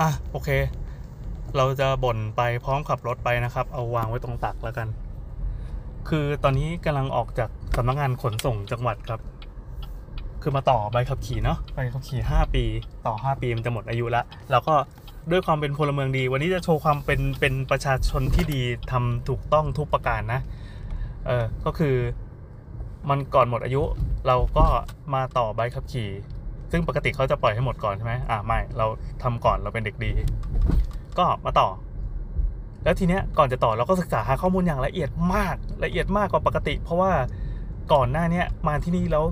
อะโอเค เราจะบ่นไปพร้อมขับรถไปนะครับ เอาวางไว้ตรงตักแล้วกัน คือตอนนี้กำลังออกจากสำนักงานขนส่งจังหวัดครับ คือมาต่อใบขับขี่เนาะใบขับขี่ 5 ปี ต่อ 5 ปีมันจะหมดอายุล้วแล้วก็ด้วยความเป็นพลเมืองดี วันนี้จะโชว์ความเป็นเป็นประชาชนที่ดีทำถูกต้องทุกประการนะ เออก็คือมันก่อนหมดอายุ เราก็มาต่อใบขับขี่ ซึ่งปกติเขาจะปล่อยให้หมดก่อนใช่ไหมอ่าไม่ เราทำก่อนเราเป็นเด็กดี ก็มาต่อ แล้วทีเนี้ยก่อนจะต่อเราก็ศึกษาหาข้อมูลอย่างละเอียดมาก ละเอียดมากกว่าปกติ เพราะว่าก่อนหน้าเนี้ยมาที่นี่แล้ว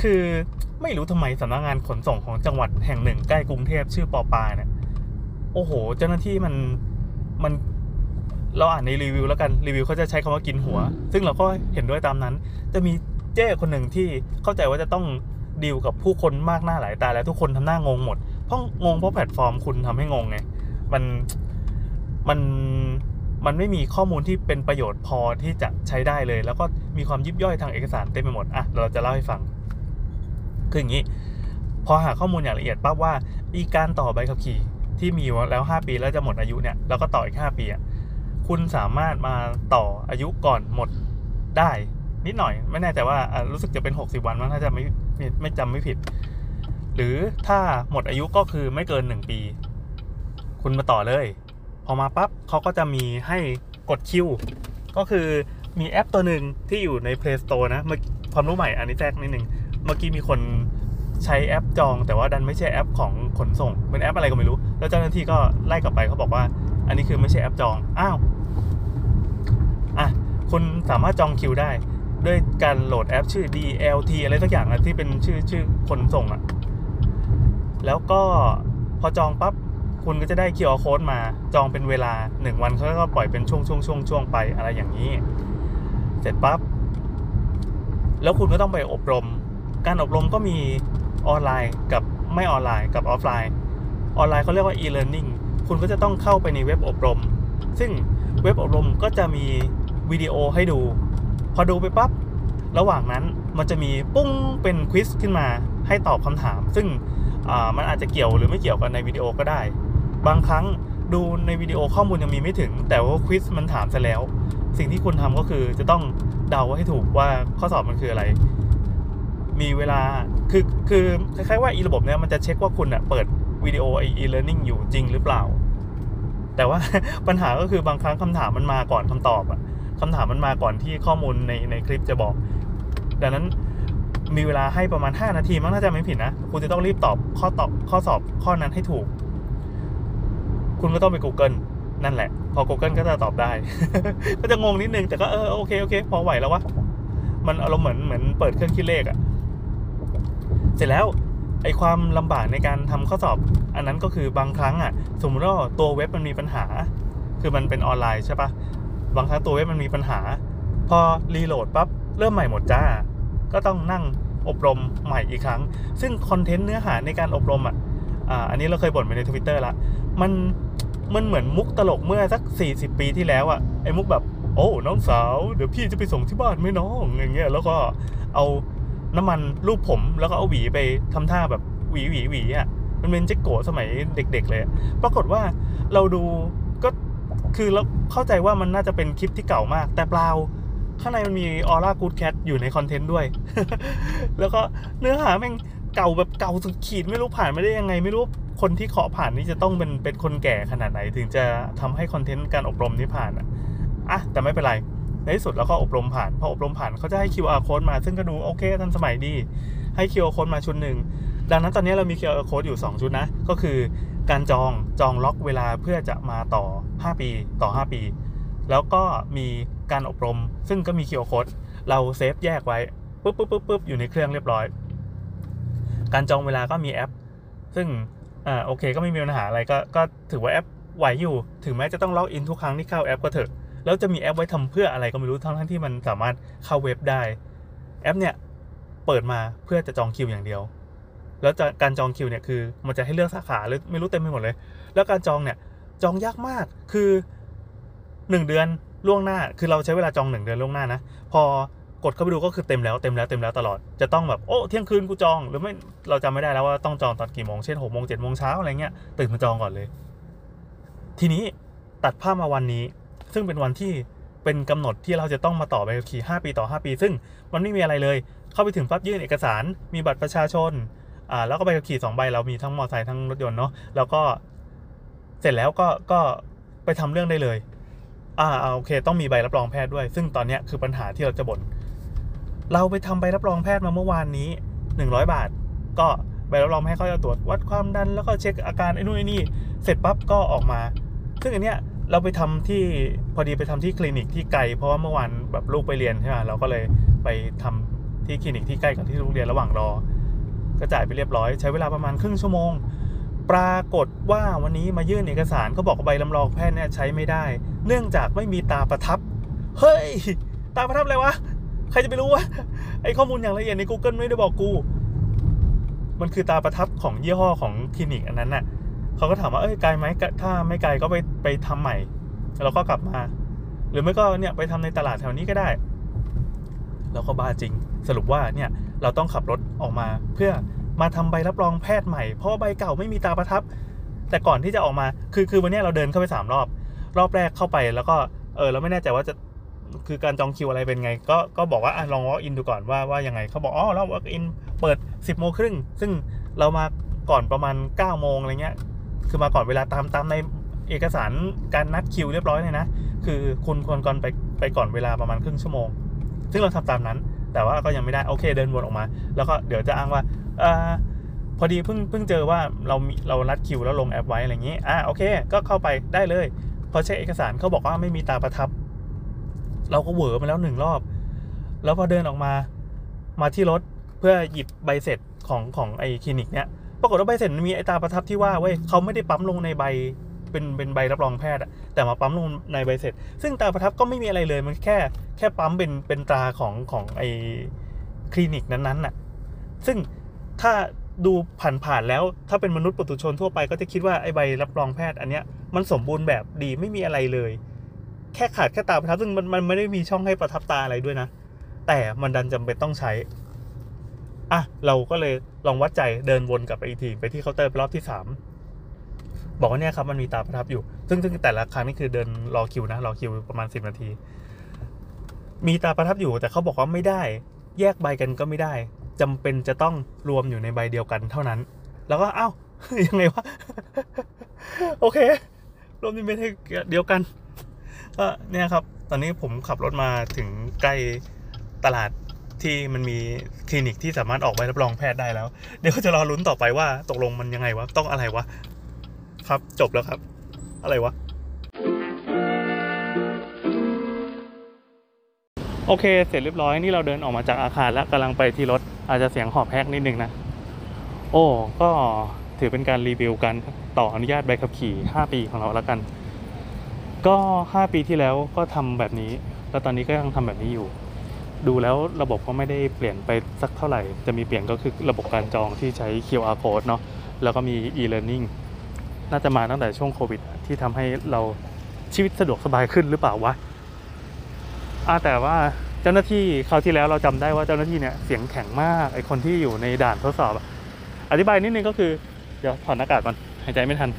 คือไม่รู้ทำไมสำนักงานขนส่งของจังหวัดแห่งหนึ่งใกล้กรุงเทพชื่อปอปาเนี่ย โอ้โห เจ้าหน้าที่มันมันเราอ่านในรีวิวแล้วกันรีวิวเขาจะใช้คำว่ากินหัว ซึ่งเราก็เห็นด้วยตามนั้น จะมีเจ้คนหนึ่งที่เข้าใจว่าจะต้อง ดีลกับผู้คนมากหน้าหลายตาแล้วทุกคนทำหน้างงหมด เพราะงงเพราะแพลตฟอร์มคุณทำให้งงไง มัน มัน มันไม่มีข้อมูลที่เป็นประโยชน์พอที่จะใช้ได้เลย แล้วก็มีความยิบย่อยทางเอกสารเต็มไปหมด อะ เราจะเล่าให้ฟัง คืออย่างนี้ พอหาข้อมูลอย่างละเอียดปั๊บว่าอีการต่อใบขับขี่ที่มีแล้ว 5 ปีแล้วจะหมดอายุเนี่ยแล้วก็ต่ออีก 5 ปีอะคุณสามารถมาต่ออายุก่อนหมดได้ นิดหน่อย ไม่แน่ใจว่ารู้สึกจะเป็น 60 วันมั้งถ้าจะไม่ ไม่ไม่จำไม่ผิด หรือถ้าหมดอายุก็คือไม่เกิน 1 ปี คุณมาต่อเลย พอมาปั๊บเขาก็จะมีให้กดคิว ก็คือมีแอปตัวหนึ่งที่อยู่ใน Play Store นะความรู้ใหม่อันนี้แจ้งนิดนึง เมื่อกี้มีคนใช้แอปจอง แต่ว่าดันไม่ใช่แอปของขนส่ง เป็นแอปอะไรก็ไม่รู้ แล้วเจ้าหน้าที่ก็ไล่กลับไปเขาบอกว่า อันนี้คือไม่ใช่แอปจอง อ้าว อะ คุณสามารถจองคิวได้ ด้วยการโหลดแอปชื่อ DLT อะไรสักอย่างนะที่เป็นชื่อชื่อคนส่งอะแล้วก็พอจองปั๊บคุณก็จะได้ QR code มาจองเป็นเวลา 1 วันเขาก็ปล่อยเป็นช่วงช่วงช่วงช่วงไปอะไรอย่างนี้ เสร็จปั๊บแล้วคุณก็ต้องไปอบรม การอบรมก็มีออนไลน์กับไม่ออนไลน์กับออฟไลน์ ออนไลน์เขาเรียกว่า e-learning คุณก็จะต้องเข้าไปในเว็บอบรม ซึ่งเว็บอบรมก็จะมีวิดีโอให้ดู พอดูไปปั๊บระหว่างนั้นมันจะมีปุ้งเป็นควิสขึ้นมาให้ตอบคำถาม ซึ่งมันอาจจะเกี่ยวหรือไม่เกี่ยวกันในวิดีโอก็ได้ บางครั้งดูในวิดีโอข้อมูลยังมีไม่ถึง แต่ว่าควิสมันถามซะแล้ว สิ่งที่คุณทำก็คือจะต้องเดาให้ถูกว่าข้อสอบมันคืออะไร มีเวลาคือคือคล้ายๆว่าอีระบบเนี้ยมันจะเช็คว่าคุณอะเปิดวิดีโอไอ e-learning อยู่จริงหรือเปล่า แต่ว่าปัญหาก็คือบางครั้งคำถามมันมาก่อนคำตอบอะ คำถามมันมาก่อนที่ข้อมูลในในคลิปจะบอก ดังนั้นมีเวลาให้ประมาณ 5 นาทีมั้งน่าจะไม่ผิดนะ คุณจะต้องรีบตอบข้อตอบข้อสอบข้อนั้นให้ถูก คุณก็ต้องไป Google นั่นแหละ พอ Google ก็จะตอบได้ ก็จะงงนิดนึง แต่ก็เออโอเคโอเค พอไหวแล้ววะ มันอารมณ์เหมือนเหมือนเปิดเครื่องคิดเลขอะเสร็จแล้วไอความลำบากในการทำข้อสอบ อันนั้นก็คือบางครั้งอะสมมติว่าตัวเว็บมันมีปัญหา คือมันเป็นออนไลน์ใช่ปะ บางครั้งตัวเว็บมันมีปัญหา พอรีโหลดปั๊บเริ่มใหม่หมดจ้า ก็ต้องนั่งอบรมใหม่อีกครั้ง ซึ่งคอนเทนต์เนื้อหาในการอบรมอะอันนี้เราเคยบ่นไปในทวิตเตอร์ละมันมันเหมือนมุกตลกเมื่อสัก 40 ปีที่แล้วอะไอ้มุกแบบโอ้น้องสาว เดี๋ยวพี่จะไปส่งที่บ้านไหมน้องอย่างเงี้ยแล้วก็เอาน้ำมันรูปผมแล้วก็เอาหวีไปทำท่าแบบหวีหวีหวีอะมันเป็นเจ๊กโกสมัยเด็ก ๆ เลย ปรากฏว่าเราดู คือเราเข้าใจว่ามันน่าจะเป็นคลิปที่เก่ามาก แต่เปล่า ข้างในมันมีออร่ากูดแคทอยู่ในคอนเทนต์ด้วย แล้วก็เนื้อหาแม่งเก่าแบบเก่าสุดขีดไม่รู้ผ่านไม่ได้ยังไง ไม่รู้คนที่เคาะผ่านนี่จะต้องเป็นเป็นคนแก่ขนาดไหน ถึงจะทำให้ content การอบรมนี้ผ่านอะอะแต่ไม่เป็นไรในที่สุดเราก็อบรมผ่านพออบรมผ่านเขาจะให้ QR code มา ซึ่งก็ดูโอเคทันสมัยดี ให้ QR code มาชุดหนึ่งดังนั้นตอนนี้เรามี QR code อยู่ 2 ชุดนะ ก็คือ การจองจองล็อกเวลาเพื่อจะมาต่อ 5 ปีต่อ 5 ปี แล้วก็มีการอบรม ซึ่งก็มี QR code เรา save แยกไว้ปุ๊บปุ๊บปุ๊บปุ๊บอยู่ในเครื่องเรียบร้อย การจองเวลาก็มีแอป ซึ่งอ่าโอเคก็ไม่มีปัญหาอะไรก็ก็ถือว่าแอปไหวอยู่ ถึงแม้จะต้อง login ทุกครั้งที่เข้าแอปก็เถอะ แล้วจะมีแอปไว้ทำเพื่ออะไรก็ไม่รู้ทั้งทั้งที่มันสามารถเข้าเว็บได้ แอปเนี่ยเปิดมาเพื่อจะจองคิวอย่างเดียว แล้วการจองคิวเนี่ยคือมันจะให้เลือกสาขาอะไรไม่รู้เต็มไปหมดเลย แล้วการจองเนี่ยจองยากมากคือหนึ่งเดือนล่วงหน้า คือเราใช้เวลาจองหนึ่งเดือนล่วงหน้านะพอกดเข้าไปดูก็คือเต็มแล้วเต็มแล้วเต็มแล้วตลอดจะต้องแบบโอ้เที่ยงคืนกูจองหรือไม่เราจำไม่ได้แล้วว่าต้องจองตอนกี่โมงเช่นหกโมงเจ็ดโมงเช้าอะไรเงี้ยตื่นมาจองก่อนเลย ทีนี้ตัดภาพมาวันนี้ ซึ่งเป็นวันที่เป็นกำหนดที่เราจะต้องมาต่อใบขับขี่5ปีต่อ 5 ปี ซึ่งมันไม่มีอะไรเลย เข้าไปถึงปั๊บยื่นเอกสาร มีบัตรประชาชน อ่าแล้วก็ใบขับขี่สองใบเรามีทั้งมอเตอร์ไซค์ทั้งรถยนต์เนาะแล้วก็เสร็จแล้วก็ก็ไปทำเรื่องได้เลยอ่าโอเค ต้องมีใบรับรองแพทย์ด้วย ซึ่งตอนเนี้ยคือปัญหาที่เราจะบ่นเราไปทำใบรับรองแพทย์มาเมื่อวานนี้ 100 บาท ก็ใบรับรองแพทย์เขาจะตรวจวัดความดัน แล้วก็เช็คอาการไอ้นู่นไอ้นี่ เสร็จปั๊บก็ออกมา ซึ่งอันเนี้ยเราไปทำที่พอดีไปทำที่คลินิกที่ไกล เพราะว่าเมื่อวานแบบลูกไปเรียนใช่ไหมเราก็เลยไปทำที่คลินิกที่ใกล้กับที่ลูกเรียนระหว่างรอ ก็จ่ายไปเรียบร้อยใช้เวลาประมาณครึ่งชั่วโมง ปรากฏว่าวันนี้มายื่นเอกสารเขาบอกว่าใบรับรองแพทย์เนี่ยใช้ไม่ได้ เนื่องจากไม่มีตาประทับ เฮ้ย ตาประทับอะไรวะ ใครจะไปรู้วะไอข้อมูลอย่างละเอียดใน Google ไม่ได้บอกกู มันคือตาประทับของยี่ห้อของคลินิกอันนั้นน่ะเขาก็ถามว่าเอ้ยไกลไหมถ้าไม่ไกลก็ไปไปทำใหม่แล้วก็กลับมา หรือไม่ก็เนี่ยไปทำในตลาดแถวนี้ก็ได้ แล้วก็บ้าจริง สรุปว่าเนี่ยเราต้องขับรถ ออกมาเพื่อมาทำใบรับรองแพทย์ใหม่ เพราะใบเก่าไม่มีตาประทับ แต่ก่อนที่จะออกมาคือคือวันนี้เราเดินเข้าไปสามรอบ รอบแรกเข้าไปแล้วก็เออเราไม่แน่ใจว่าจะคือการจองคิวอะไรเป็นไง ก็ก็บอกว่าอลอง walk in ดูก่อนว่าว่ายังไงเขาบอกอ๋อเรา walk in เปิด 10โมงครึ่งซึ่งเรามาก่อนประมาณ9โมงอะไรเงี้ยคือมาก่อนเวลาตามตามในเอกสารการนัดคิวเรียบร้อยเลยนะ คือคุณควรก่อนไปไปก่อนเวลาประมาณครึ่งชั่วโมง ซึ่งเราทำตามนั้น แต่ว่าก็ยังไม่ได้โอเคเดินวนออกมา แล้วก็เดี๋ยวจะอ้างว่าอพอดีเพิ่งเพิ่งเจอว่าเราเรานัดคิวแล้วลงแอปไว้อะไรอย่างนี้อ่าโอเค ก็เข้าไปได้เลย พอเช็คเอกสารเขาบอกว่าไม่มีตาประทับ เราก็เหวอมาแล้วหนึ่งรอบ แล้วพอเดินออกมามาที่รถเพื่อหยิบใบเสร็จของของไอคลินิกเนี้ยปรากฏว่าใบเสร็จมีไอตาประทับที่ว่าเว้ยเขาไม่ได้ปั๊มลงในใบ เป็นเป็นใบรับรองแพทย์อะแต่มาปั๊มลงในใบเสร็จ ซึ่งตาประทับก็ไม่มีอะไรเลยมันแค่แค่ปั๊มเป็นเป็นตราของของไอคลินิกนั้นๆน่ะซึ่งถ้าดูผ่านๆแล้ว ถ้าเป็นมนุษย์ปุถุชนทั่วไปก็จะคิดว่าไอใบรับรองแพทย์อันเนี้ยมันสมบูรณ์แบบดีไม่มีอะไรเลย แค่ขาดแค่ตาประทับซึ่งมันมันไม่ได้มีช่องให้ประทับตาอะไรด้วยนะ แต่มันดันจำเป็นต้องใช้อะเราก็เลยลองวัดใจเดินวนกลับไปอีกทีไปที่เคาน์เตอร์รอบที่สาม บอกว่าเนี่ยครับมันมีตาประทับอยู่ ซึ่งซึ่งแต่ละครั้งนี่คือเดินรอคิวนะรอคิวประมาณสิบนาที มีตาประทับอยู่ แต่เขาบอกว่าไม่ได้ แยกใบกันก็ไม่ได้จำเป็นจะต้องรวมอยู่ในใบเดียวกันเท่านั้น แล้วก็เอ้าวยังไงวะโอเค รวมในใบเดียวกันก็เนี่ยครับ ตอนนี้ผมขับรถมาถึงใกล้ตลาดที่มันมีคลินิกที่สามารถออกใบรับรองแพทย์ได้แล้ว เดี๋ยวจะรอลุ้นต่อไปว่าตกลงมันยังไงวะ ต้องอะไรวะ ครับ จบแล้วครับ อะไรวะ โอเค เสร็จเรียบร้อยนี่เราเดินออกมาจากอาคารแล้วกำลังไปที่รถ อาจจะเสียงหอบแฮกนิดนึงนะ โอ้ ก็ถือเป็นการรีวิวกันต่ออนุญาตใบขับขี่ 5 ปีของเราแล้วกัน ก็ 5 ปีที่แล้วก็ทำแบบนี้ แล้วตอนนี้ก็ยังทำแบบนี้อยู่ ดูแล้วระบบก็ไม่ได้เปลี่ยนไปสักเท่าไหร่ จะมีเปลี่ยนก็คือระบบการจองที่ใช้ QR code เนาะแล้วก็มี e-learning น่าจะมาตั้งแต่ช่วงโควิด ที่ทำให้เราชีวิตสะดวกสบายขึ้นหรือเปล่าวะอาแต่ว่าเจ้าหน้าที่คราวที่แล้วเราจำได้ว่าเจ้าหน้าที่เนี่ยเสียงแข็งมากไอคนที่อยู่ในด่านทดสอบ อธิบายนิดนึงก็คือ เดี๋ยวถอดหน้ากากก่อนหายใจไม่ทัน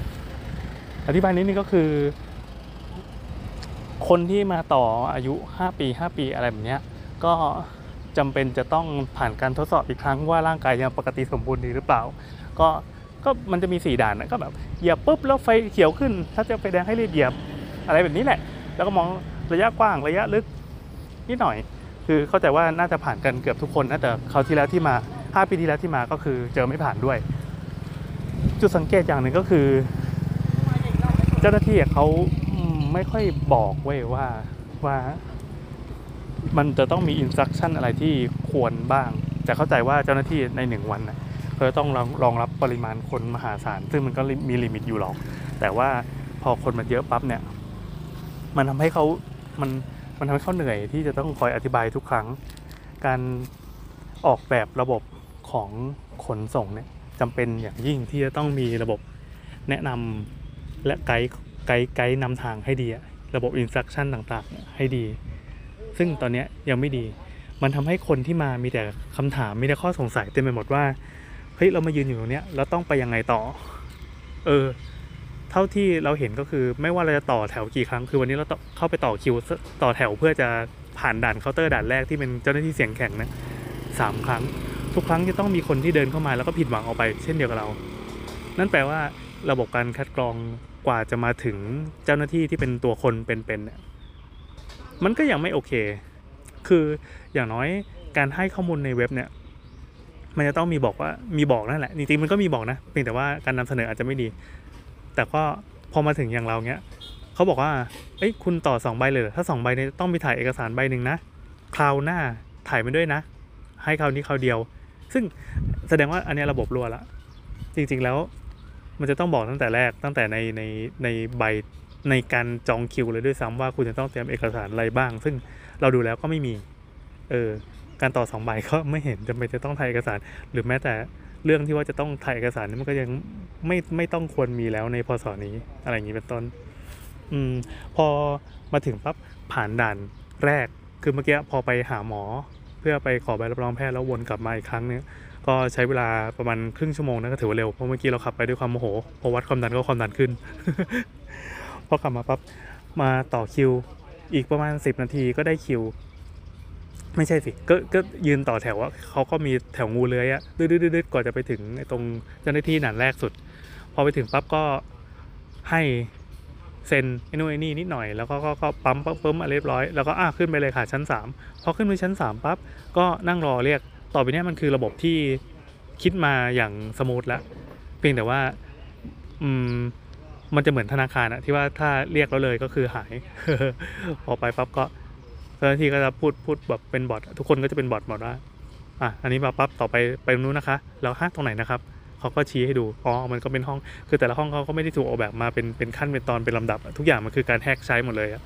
อธิบายนิดนึงก็คือ คนที่มาต่ออายุ 5 ปี 5 ปีอะไรแบบเนี้ยก็จำเป็นจะต้องผ่านการทดสอบอีกครั้งว่าร่างกายยังปกติสมบูรณ์ดีหรือเปล่า ก็ ก็มันจะมีสี่ด่านนะก็แบบเหยียบปุ๊บแล้วไฟเขียวขึ้น ถ้าจะไฟแดงให้รีบเหยียบอะไรแบบนี้แหละ แล้วก็มองระยะกว้างระยะลึกนิดหน่อย คือเข้าใจว่าน่าจะผ่านกันเกือบทุกคนนะแต่คราวที่แล้วที่มา 5 ปีที่แล้วที่มาก็คือเจอไม่ผ่านด้วย จุดสังเกตอย่างหนึ่งก็คือ เจ้าหน้าที่เขาไม่ค่อยบอกเว้ยว่าว่ามันจะต้องมีอินสตรั c ชั่นอะไรที่ควรบ้าง แต่เข้าใจว่าเจ้าหน้าที่ในหนึ่งวันนะเขาต้องรองรองรับ ปริมาณคนมหาศาล ซึ่งมันก็มี limit อยู่หรอก แต่ว่าพอคนมันเยอะปั๊บเนี่ย มันทำให้เขามันมันทำให้เขาเหนื่อยที่จะต้องคอยอธิบายทุกครั้ง การออกแบบระบบของขนส่งเนี่ยจำเป็นอย่างยิ่งที่จะต้องมีระบบแนะนำและไกด์ไกด์ไกด์นำทางให้ดีอะระบบอินสตรั c ชั่นต่างๆ ให้ดี ซึ่งตอนนี้ยยังไม่ดี มันทำให้คนที่มามีแต่คำถามมีแต่ข้อสงสัยเต็มไปหมดว่า เฮ้ยเรามายืนอยู่ตรงเนี้ยแล้วต้องไปยังไงต่อ เออ เท่าที่เราเห็นก็คือไม่ว่าเราจะต่อแถวกี่ครั้งคือวันนี้เราเข้าไปต่อคิวต่อแถวเพื่อจะผ่านด่านเคาน์เตอร์ด่านแรกที่เป็นเจ้าหน้าที่เสียงแข็งนะสามครั้ง ทุกครั้งจะต้องมีคนที่เดินเข้ามาแล้วก็ผิดหวังออกไป เช่นเดียวกับเรา นั่นแปลว่าระบบการคัดกรองกว่าจะมาถึงเจ้าหน้าที่ที่เป็นตัวคนเป็นๆเนี่ยมันก็ยังไม่โอเค คืออย่างน้อยการให้ข้อมูลในเว็บเนี่ย มันจะต้องมีบอกว่ามีบอกนั่นแหละจริงๆมันก็มีบอกนะเพียงแต่ว่าการนำเสนออาจจะไม่ดี แต่ก็พอมาถึงอย่างเราเนี้ยเขาบอกว่าเอ้ยคุณต่อสองใบเลยถ้าสองใบเนี่ยต้องมีถ่ายเอกสารใบหนึ่งนะคราวหน้าถ่ายมาด้วยนะ ให้คราวนี้คราวเดียว ซึ่งแสดงว่าอันนี้ระบบรั่วละจริงๆแล้วมันจะต้องบอกตั้งแต่แรกตั้งแต่ในในในใบในการจองคิวเลยด้วยซ้ำว่าคุณจะต้องเตรียมเอกสารอะไรบ้าง ซึ่งเราดูแล้วก็ไม่มี เออ การต่อสองใบก็ไม่เห็นจำเป็นจะต้องถ่ายเอกสาร หรือแม้แต่เรื่องที่ว่าจะต้องถ่ายเอกสารนี่มันก็ยังไม่ไม่ต้องควรมีแล้วในพศนี้อะไรอย่างนี้เป็นต้น อืมพอมาถึงปั๊บผ่านด่านแรกคือเมื่อกี้พอไปหาหมอ เพื่อไปขอใบรับรองแพทย์แล้ววนกลับมาอีกครั้งเนี่ยก็ใช้เวลาประมาณครึ่งชั่วโมงนะก็ถือว่าเร็วเพราะเมื่อกี้เราขับไปด้วยความโมโหพอวัดความดันก็ความดันขึ้นพอกลับมาปั๊บมาต่อคิว อีกประมาณ 10 นาทีก็ได้คิว ไม่ใช่สิก็ก็ยืนต่อแถวอะเขาก็มีแถวงูเลื้อยอะดืดๆๆก่อนจะไปถึงตรงเจ้าหน้าที่ด่านแรกสุด พอไปถึงปั๊บก็ให้เซ็นไอ้นู่นไอ้นี่นิดหน่อยแล้วก็ก็ก็ปั๊มปั๊มปั๊มมาเรียบร้อยแล้วก็อะขึ้นไปเลยค่ะชั้น 3 พอขึ้นไปชั้น3ปั๊บก็นั่งรอเรียกต่อไปนี้มันคือระบบที่คิดมาอย่างสมูทแล้วเพียงแต่ว่าอืมมันจะเหมือนธนาคารอะที่ว่าถ้าเรียกแล้วเลยก็คือหาย พอไปปั๊บก็ เจ้าหน้าที่ก็จะพูดพูดแบบเป็นบอททุกคนก็จะเป็นบอทหมดว่าอะอันนี้มาปั๊บต่อไปไปตรงนู้นนะคะ แล้วฮะตรงไหนนะครับเขาก็ชี้ให้ดูอ๋อมันก็เป็นห้องคือแต่ละห้องเขาก็ไม่ได้ถูกออกแบบมาเป็นเป็นขั้นเป็นตอนเป็นลำดับ ทุกอย่างมันคือการ hack ใช้หมดเลยอะ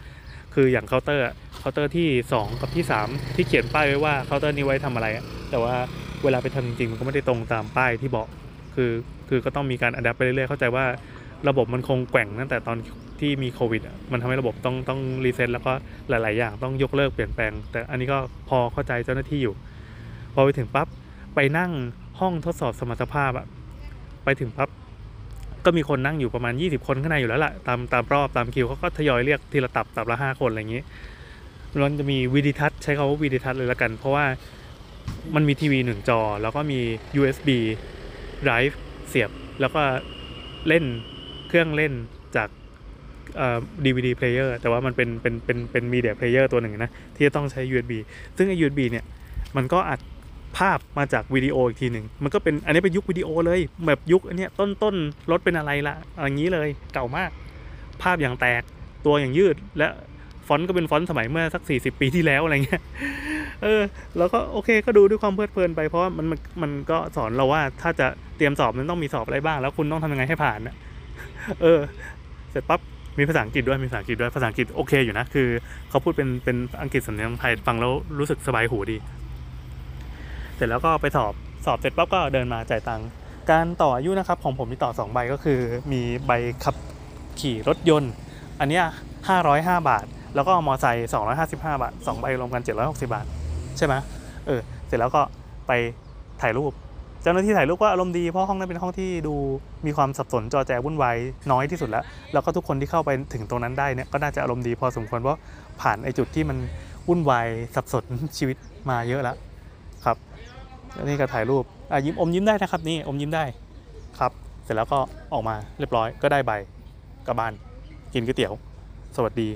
คืออย่างเคาน์เตอร์เคาน์เตอร์ที่ 2 กับที่ 3 ที่เขียนป้ายไว้ว่าเคาน์เตอร์นี้ไว้ทำอะไร แต่ว่าเวลาไปทำจริงๆมันก็ไม่ได้ตรงตามป้ายที่บอกคือคือก็ต้องมีการ adapt ไปเรื่อยๆเข้าใจว่า ระบบมันคงแกว่งตั้งแต่ตอนที่มีโควิดมันทำให้ระบบต้องต้อง reset แล้วก็หลาย ๆ อย่างต้องยกเลิกเปลี่ยนแปลง แต่อันนี้ก็พอเข้าใจเจ้าหน้าที่อยู่ พอไปถึงปั๊บไปนั่งห้องทดสอบสมรรถภาพอะไปถึงปั๊บก็มีคนนั่งอยู่ประมาณ 20 คนข้างในอยู่แล้วล่ะตามตามรอบตามคิวเขาก็ทยอยเรียกทีละตับตับละห้าคนอะไรอย่างนี้มันจะมีวีดิทัศน์ใช้คำว่าวีดิทัศน์เลยละกัน เพราะว่ามันมีทีวีหนึ่งจอ แล้วก็มี USB drive เสียบแล้วก็เล่น เครื่องเล่นจากเอ่อ DVD player แต่ว่ามันเป็นเป็นเป็นเป็น media player ตัวหนึ่งนะ ที่จะต้องใช้ USB ซึ่งไอ้ USB เนี่ย มันก็อัดภาพมาจากวิดีโออีกทีหนึ่ง มันก็เป็นอันนี้เป็นยุควิดีโอเลย แบบยุคอันเนี้ยต้นต้นรถเป็นอะไรละอย่างนี้เลยเก่ามาก ภาพอย่างแตกตัวอย่างยืด และฟอนต์ก็เป็นฟอนต์สมัยเมื่อสัก 40 ปีที่แล้วอะไรเงี้ยเออแล้วก็โอเคก็ดูด้วยความเพลิดเพลินไปเพราะมันมันมันก็สอนเราว่าถ้าจะเตรียมสอบมันต้องมีสอบอะไรบ้าง แล้วคุณต้องทำยังไงให้ผ่านนะ เออ เสร็จปั๊บมีภาษาอังกฤษด้วยมีภาษาอังกฤษด้วยภาษาอังกฤษโอเคอยู่นะคือเขาพูดเป็นเป็นอังกฤษสำเนียงไทยฟังแล้วรู้สึกสบายหูดี เสร็จแล้วก็ไปสอบสอบเสร็จปั๊บก็เดินมาจ่ายตังค์การต่ออายุนะครับของผมมีต่อ2ใบก็คือ มีใบขับขี่รถยนต์ อันนี้ย505 บาท แล้วก็มอไซค์255 บาท2ใบรวมกัน 760 บาท ใช่ไหมเออเสร็จแล้วก็ไปถ่ายรูป เจ้าหน้าที่ถ่ายรูปก็อารมณ์ดีเพราะห้องนั้นเป็นห้องที่ดูมีความสับสนจอแจวุ่นวายน้อยที่สุดแล้ว แล้วก็ทุกคนที่เข้าไปถึงตรงนั้นได้เนี่ยก็น่าจะอารมณ์ดีพอสมควรเพราะผ่านไอ้จุดที่มันวุ่นวายสับสนชีวิตมาเยอะแล้วครับนี่ก็ถ่ายรูปอะยิ้มอมยิ้มได้นะครับนี่อมยิ้มได้ครับ เสร็จแล้วก็ออกมาเรียบร้อยก็ได้ใบกลับบ้านกินก๋วยเตี๋ยว สวัสดี